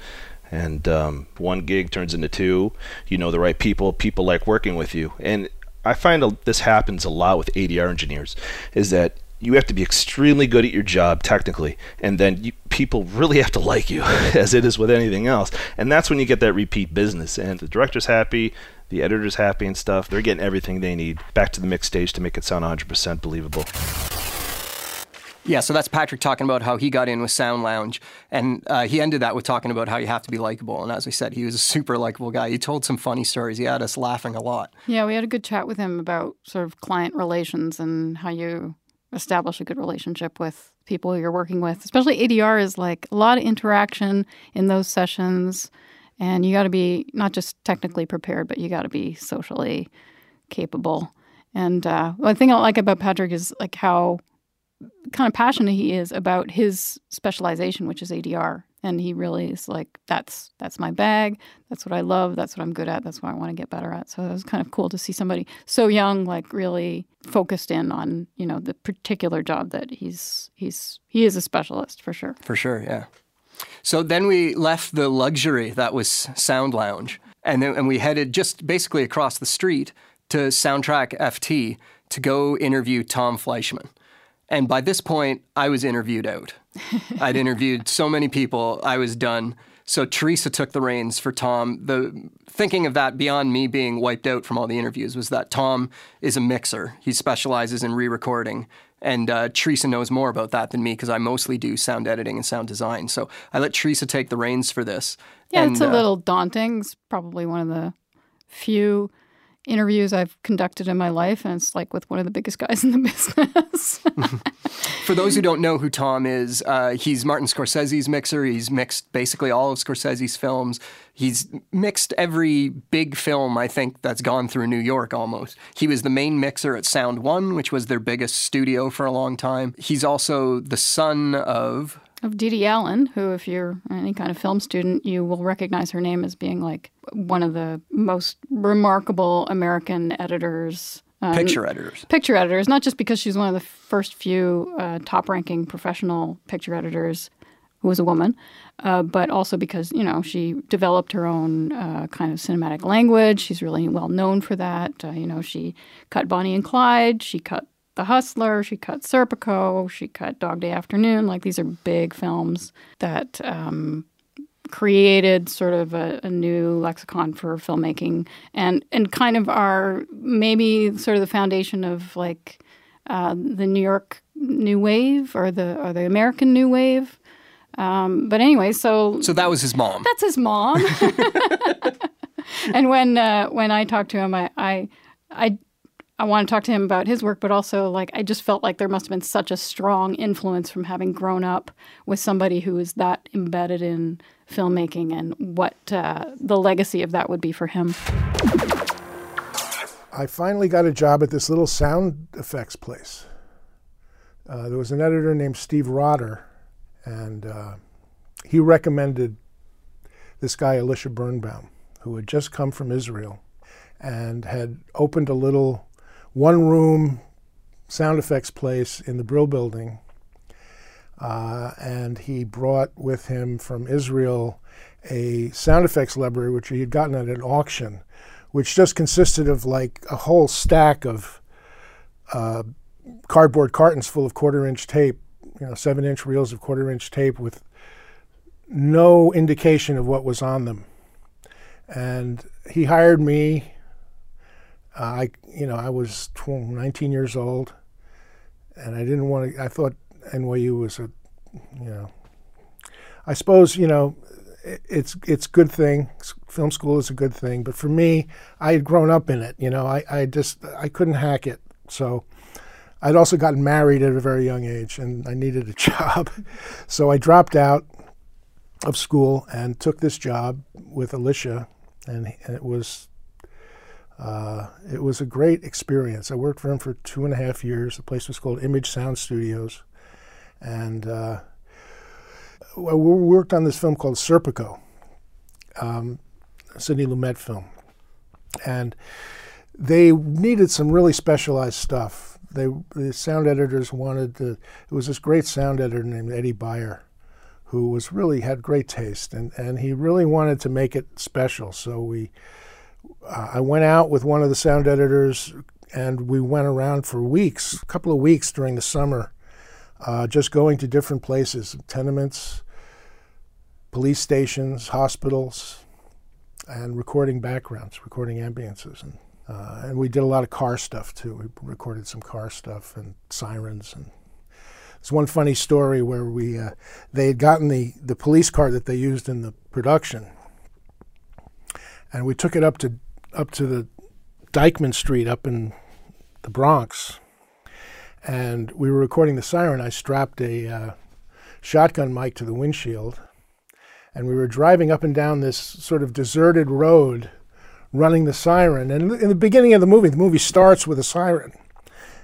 And um, one gig turns into two. You know the right people people like working with you. And i find this happens a lot with adr engineers is that you have to be extremely good at your job technically and then you, people really have to like you as it is with anything else. And that's when you get that repeat business. And the director's happy the editor's happy and stuff they're getting everything they need back to the mix stage to make it sound 100% believable Yeah, so that's Patrick talking about how he got in with Sound Lounge, and uh, he ended that with talking about how you have to be likable. And as I said, he was a super likable guy. He told some funny stories. He had us laughing a lot. Yeah, we had a good chat with him about sort of client relations and how you establish a good relationship with people you're working with. Especially ADR is like a lot of interaction in those sessions, and you got to be not just technically prepared, but you got to be socially capable. And uh, one thing I like about Patrick is like how kind of passionate he is about his specialization, which is ADR. And he really is like, that's that's my bag. That's what I love. That's what I'm good at. That's what I want to get better at. So it was kind of cool to see somebody so young, like really focused in on you know the particular job that he's he's he is a specialist for sure. For sure, yeah. So then we left the luxury that was Sound Lounge, and then and we headed just basically across the street to Soundtrack FT to go interview Tom Fleischman. And by this point, I was interviewed out. I'd interviewed so many people, I was done. So Teresa took the reins for Tom. The thinking of that beyond me being wiped out from all the interviews was that Tom is a mixer. He specializes in re-recording, and uh, Teresa knows more about that than me because I mostly do sound editing and sound design. So I let Teresa take the reins for this. Yeah, and, it's a uh, little daunting. It's probably one of the few interviews I've conducted in my life, and it's like with one of the biggest guys in the business. For those who don't know who Tom is, uh, he's Martin Scorsese's mixer. He's mixed basically all of Scorsese's films. He's mixed every big film, I think, that's gone through New York almost. He was the main mixer at Sound One, which was their biggest studio for a long time. He's also the son of. Of Dede Allen, who, if you're any kind of film student, you will recognize her name as being like one of the most remarkable American editors. uh, Picture editors. Picture editors, not just because she's one of the first few uh, top ranking professional picture editors who was a woman, uh, but also because, you know, she developed her own uh, kind of cinematic language. She's really well known for that. Uh, you know, she cut Bonnie and Clyde, she cut The Hustler, she cut Serpico, she cut Dog Day Afternoon. Like, these are big films that um, created sort of a, a new lexicon for filmmaking and and kind of are maybe sort of the foundation of like uh, the New York New Wave or the or the American New Wave. Um, but anyway, so So that was his mom. that's his mom. and when uh, when I talked to him, I I I, I want to talk to him about his work, but also like I just felt like there must have been such a strong influence from having grown up with somebody who is that embedded in filmmaking and what uh, the legacy of that would be for him. I finally got a job at this little sound effects place. Uh, there was an editor named Steve Rotter, and uh, he recommended this guy, Elisha Birnbaum, who had just come from Israel and had opened a little one room sound effects place in the Brill building. Uh, and he brought with him from Israel a sound effects library, which he had gotten at an auction, which just consisted of like a whole stack of uh, cardboard cartons full of quarter inch tape, you know, seven inch reels of quarter inch tape with no indication of what was on them. And he hired me. Uh, I, you know, I was 12, 19 years old, and I didn't want to. I thought NYU was a, you know, I suppose you know, it, it's it's good thing. Film school is a good thing, but for me, I had grown up in it. You know, I, I just I couldn't hack it. So I'd also gotten married at a very young age, and I needed a job. so I dropped out of school and took this job with Elisha, and, and it was uh, it was a great experience. I worked for him for two and a half years. The place was called Image Sound Studios, and uh, we worked on this film called Serpico, um, Sidney Lumet film, and they needed some really specialized stuff. they the sound editors wanted to. It was this great sound editor named Eddie Beyer, who was really had great taste, and and he really wanted to make it special. So we, I went out with one of the sound editors, and we went around for weeks, a couple of weeks during the summer, uh, just going to different places, tenements, police stations, hospitals, and recording backgrounds, recording ambiances, and uh, and we did a lot of car stuff too. We recorded some car stuff and sirens and. There's one funny story where we uh, they had gotten the, the police car that they used in the production, and we took it up to up to the Dyckman Street up in the Bronx, and we were recording the siren. I strapped a uh, shotgun mic to the windshield, and we were driving up and down this sort of deserted road running the siren. And in the beginning of the movie, the movie starts with a siren.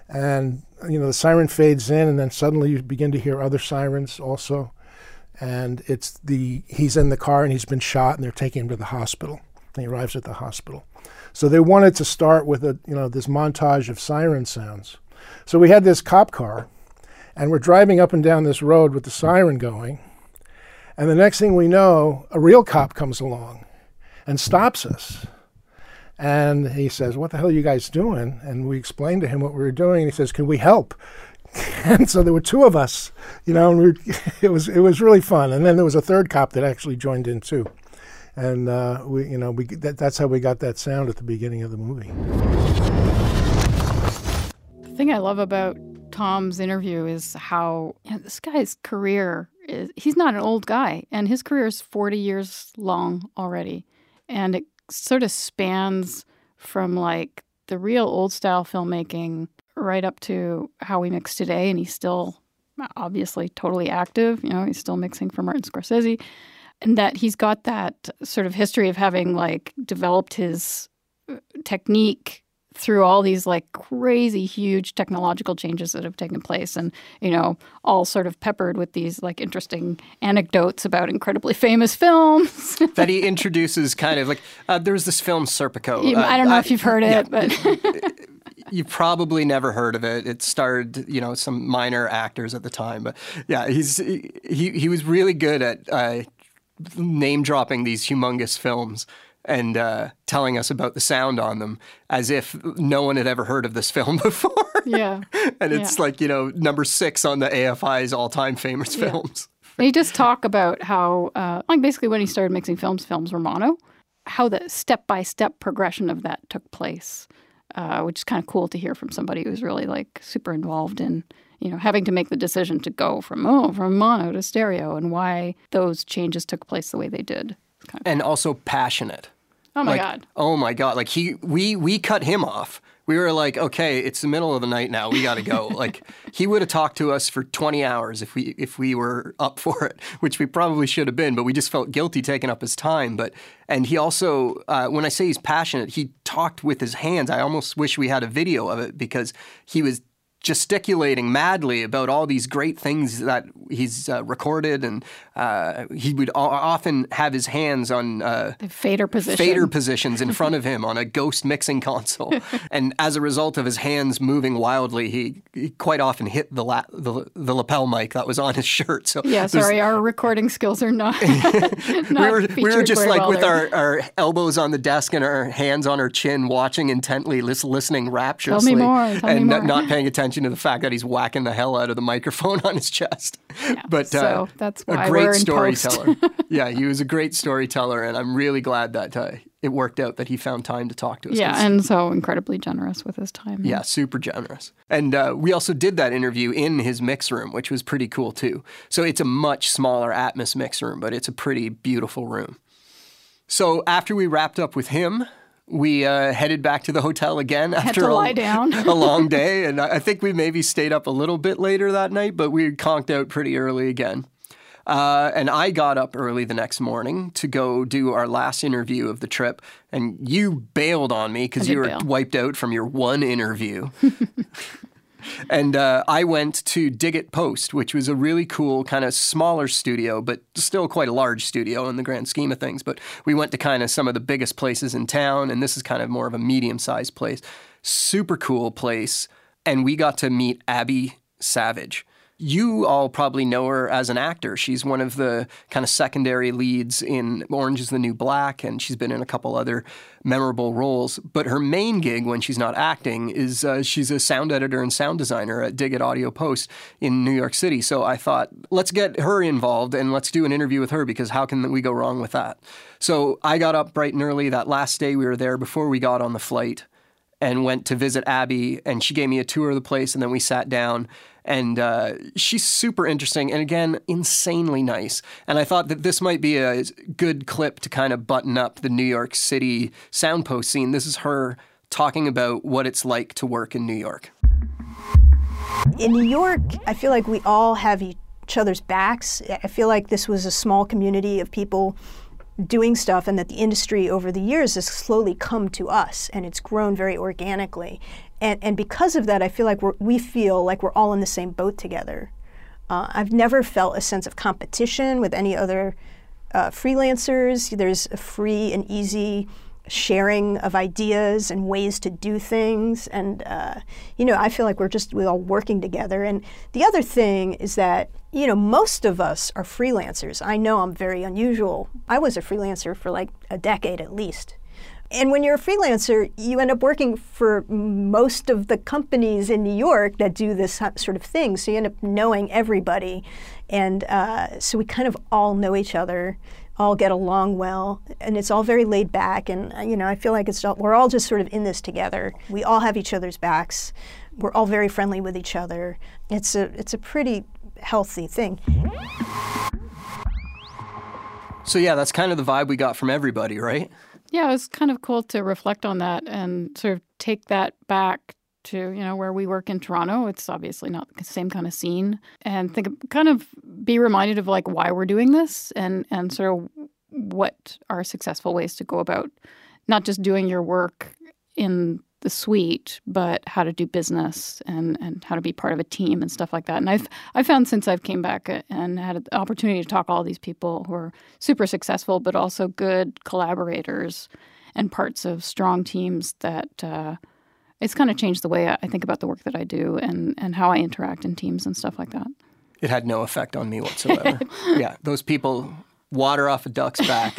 And, you know, the siren fades in, and then suddenly you begin to hear other sirens also. And it's the, he's in the car and he's been shot, and they're taking him to the hospital. And he arrives at the hospital. So they wanted to start with a, you know, this montage of siren sounds. So we had this cop car, and we're driving up and down this road with the siren going. And the next thing we know, a real cop comes along and stops us. And he says, What the hell are you guys doing? And we explained to him what we were doing. And he says, Can we help? and so there were two of us, you know, and we it was it was really fun. And then there was a third cop that actually joined in too, and uh, we, you know, we that, that's how we got that sound at the beginning of the movie. The thing I love about Tom's interview is how you know, this guy's career is. He's not an old guy, and his career is forty years long already, and it sort of spans from like the real old style filmmaking right up to how we mix today. And he's still obviously totally active. You know, he's still mixing for Martin Scorsese. And that he's got that sort of history of having like developed his uh, technique through all these like crazy huge technological changes that have taken place and you know all sort of peppered with these like interesting anecdotes about incredibly famous films that he introduces kind of like uh, there was this film serpico uh, i don't know I, if you've heard it yeah. but you probably never heard of it. It starred, you know, some minor actors at the time, but yeah, he's he he was really good at uh, name dropping these humongous films and uh, telling us about the sound on them as if no one had ever heard of this film before. Yeah. and it's yeah. like, you know, number six on the AFI's all time famous yeah. films. They just talk about how, uh, like, basically when he started mixing films, films were mono, how the step by step progression of that took place, uh, which is kind of cool to hear from somebody who's really, like, super involved in. You know, having to make the decision to go from oh from mono to stereo and why those changes took place the way they did. Kind of and cool. also passionate. Oh my like, god. Oh my god. Like he we we cut him off. We were like, okay, it's the middle of the night now. We got to go. like he would have talked to us for 20 hours if we if we were up for it, which we probably should have been, but we just felt guilty taking up his time. But and he also, uh, when I say he's passionate, he talked with his hands. I almost wish we had a video of it because he was gesticulating madly about all these great things that he's uh, recorded, and uh, he would often have his hands on uh, fader position. fader positions in front of him on a ghost mixing console, and as a result of his hands moving wildly, he, he quite often hit the, la- the, the lapel mic that was on his shirt. So yeah, sorry, our recording skills are not. not we were we were just like well with our, our elbows on the desk and our hands on our chin, watching intently, listening rapturously, Tell me more. And more. not paying attention to the fact that he's whacking the hell out of the microphone on his chest. Yeah, but so uh, that's a great storyteller. yeah, he was a great storyteller, and I'm really glad that uh, it worked out that he found time to talk to us. Yeah, and so incredibly generous with his time. Yeah, super generous. And uh, we also did that interview in his mix room, which was pretty cool too. So it's a much smaller Atmos mix room, but it's a pretty beautiful room. So after we wrapped up with him, we uh, headed back to the hotel again after a, a, long day. And I think we maybe stayed up a little bit later that night, but we conked out pretty early again. Uh, and I got up early the next morning to go do our last interview of the trip. And you bailed on me because you were bail. wiped out from your one interview. and uh, I went to Dig It Post, which was a really cool, kind of smaller studio, but still quite a large studio in the grand scheme of things. But we went to kind of some of the biggest places in town, and this is kind of more of a medium sized place. Super cool place. and we got to meet Abby Savage. You all probably know her as an actor. She's one of the kind of secondary leads in Orange is the New Black, and she's been in a couple other memorable roles. But her main gig when she's not acting is uh, she's a sound editor and sound designer at Dig It Audio Post in New York City. So I thought, let's get her involved and let's do an interview with her because how can we go wrong with that? So I got up bright and early that last day we were there before we got on the flight and went to visit Abby, and she gave me a tour of the place, and then we sat down. And uh, she's super interesting, and again, insanely nice. And I thought that this might be a good clip to kind of button up the New York City soundpost scene. This is her talking about what it's like to work in New York. In New York, I feel like we all have each other's backs. I feel like this was a small community of people doing stuff and that the industry over the years has slowly come to us and it's grown very organically. And, and because of that, I feel like we feel like we're all in the same boat together. Uh, I've never felt a sense of competition with any other uh, freelancers. There's a free and easy sharing of ideas and ways to do things. And, uh, you know, I feel like we're just we're all working together. And the other thing is that, you know, most of us are freelancers. I know I'm very unusual. I was a freelancer for like a decade at least. And when you're a freelancer, you end up working for most of the companies in New York that do this sort of thing. So you end up knowing everybody. And uh, so we kind of all know each other all get along well, and it's all very laid back. And uh, you know, I feel like it's all, we're all just sort of in this together. We all have each other's backs. We're all very friendly with each other. It's a it's a pretty healthy thing. So yeah, that's kind of the vibe we got from everybody, right? Yeah, it was kind of cool to reflect on that and sort of take that back to you know where we work in Toronto. It's obviously not the same kind of scene, and think kind of be reminded of like why we're doing this and and sort of what are successful ways to go about not just doing your work in the suite, but how to do business and, and how to be part of a team and stuff like that. And I've I found since I've came back and had the opportunity to talk to all these people who are super successful, but also good collaborators and parts of strong teams that uh, it's kind of changed the way I think about the work that I do and, and how I interact in teams and stuff like that. It had no effect on me whatsoever. yeah, those people water off a duck's back.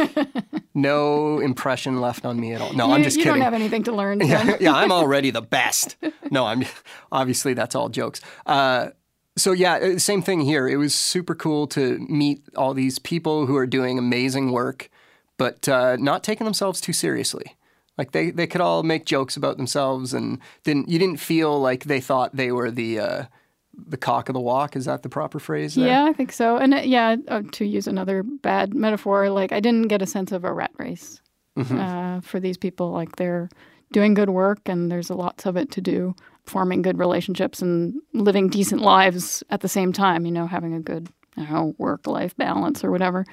no impression left on me at all. No, you, I'm just you kidding. You don't have anything to learn. yeah, yeah, I'm already the best. No, I'm obviously that's all jokes. Uh, so yeah, uh, same thing here. It was super cool to meet all these people who are doing amazing work, but uh, not taking themselves too seriously. Like they, they could all make jokes about themselves, and didn't you didn't feel like they thought they were the uh, the cock of the walk. Is that the proper phrase? There? Yeah, I think so. And uh, yeah, uh, to use another bad metaphor, like I didn't get a sense of a rat race mm-hmm. uh, for these people. Like they're doing good work, and there's lots of it to do. Forming good relationships and living decent lives at the same time. You know, having a good you know, work life balance or whatever.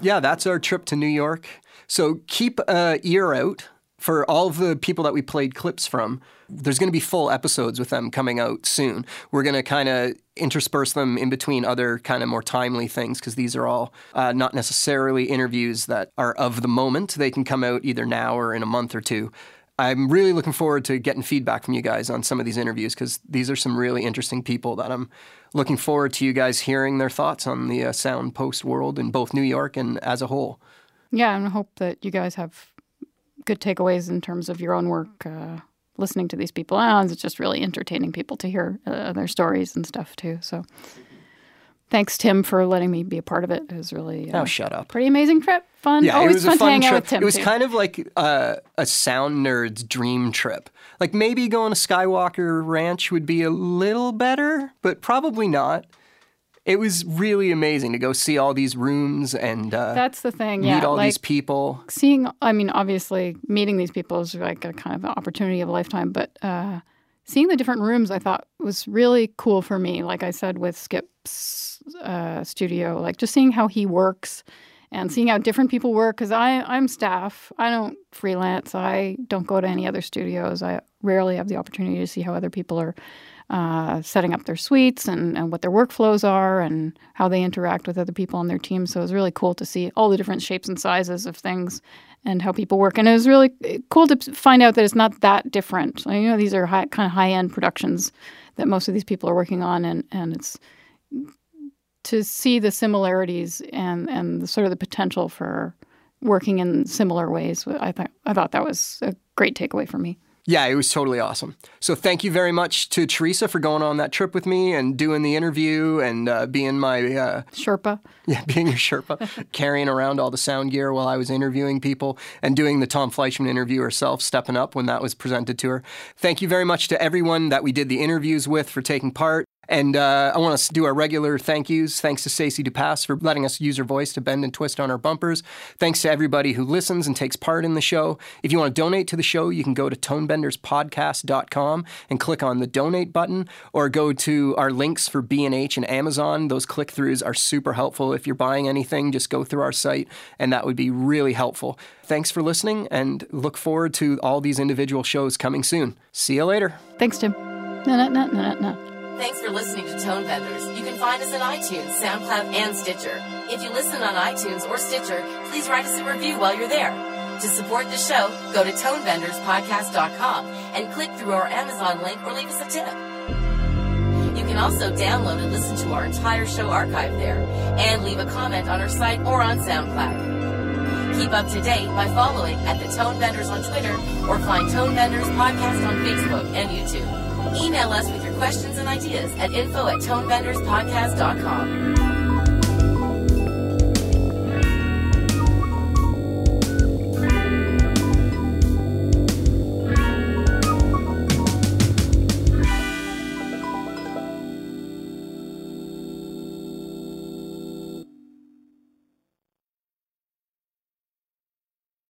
Yeah, that's our trip to New York. So keep an ear out for all the people that we played clips from. There's going to be full episodes with them coming out soon. We're going to kind of intersperse them in between other kind of more timely things because these are all uh, not necessarily interviews that are of the moment. They can come out either now or in a month or two. I'm really looking forward to getting feedback from you guys on some of these interviews because these are some really interesting people that I'm looking forward to you guys hearing their thoughts on the uh, sound post world in both New York and as a whole. Yeah, and I hope that you guys have good takeaways in terms of your own work. Uh, listening to these people, and it's just really entertaining people to hear uh, their stories and stuff too. So, thanks Tim for letting me be a part of it. It was really uh, oh shut up, pretty amazing trip, fun. Yeah, Always it was fun a fun to hang trip. out with Tim. it was too. kind of like uh, a sound nerd's dream trip. Like maybe going to Skywalker Ranch would be a little better, but probably not it was really amazing to go see all these rooms and uh, that's the thing. Meet Yeah, all like, these people. Seeing, I mean, obviously, meeting these people is like a kind of an opportunity of a lifetime. But uh, seeing the different rooms, I thought was really cool for me. Like I said with Skip's uh, studio, like just seeing how he works and seeing how different people work. Because I, I'm staff. I don't freelance. I don't go to any other studios. I rarely have the opportunity to see how other people are uh, setting up their suites and, and what their workflows are and how they interact with other people on their team. So it was really cool to see all the different shapes and sizes of things and how people work. And it was really uh, cool to find out that it's not that different. you know, these are high, kind of high end productions that most of these people are working on, and, and it's to see the similarities and, and the, sort of the potential for working in similar ways. I, th- I thought that was a great takeaway for me. Yeah, it was totally awesome. So thank you very much to Teresa for going on that trip with me and doing the interview and uh, being my uh, Sherpa. Yeah, being your Sherpa, carrying around all the sound gear while I was interviewing people and doing the Tom Fleischman interview herself, stepping up when that was presented to her. Thank you very much to everyone that we did the interviews with for taking part. And uh, I want to do our regular thank yous. Thanks to Stacey Dupass for letting us use her voice to bend and twist on our bumpers. Thanks to everybody who listens and takes part in the show. If you want to donate to the show, you can go to tonebenderspodcast.com and click on the donate button or go to our links for B&H and Amazon. Those click-throughs are super helpful. If you're buying anything, just go through our site and that would be really helpful. Thanks for listening and look forward to all these individual shows coming soon. See you later. Thanks, Tim. No, no, no, no, no. Thanks for listening to Tonebenders. You can find us on iTunes, SoundCloud, and Stitcher. If you listen on iTunes or Stitcher, please write us a review while you're there. To support the show, go to tonebenderspodcast.com and click through our Amazon link or leave us a tip. You can also download and listen to our entire show archive there and leave a comment on our site or on SoundCloud. Keep up to date by following at the Tonebenders on Twitter or find Tonebenders Podcast on Facebook and YouTube. Email us with your questions and ideas at info at tonebenderspodcast.com.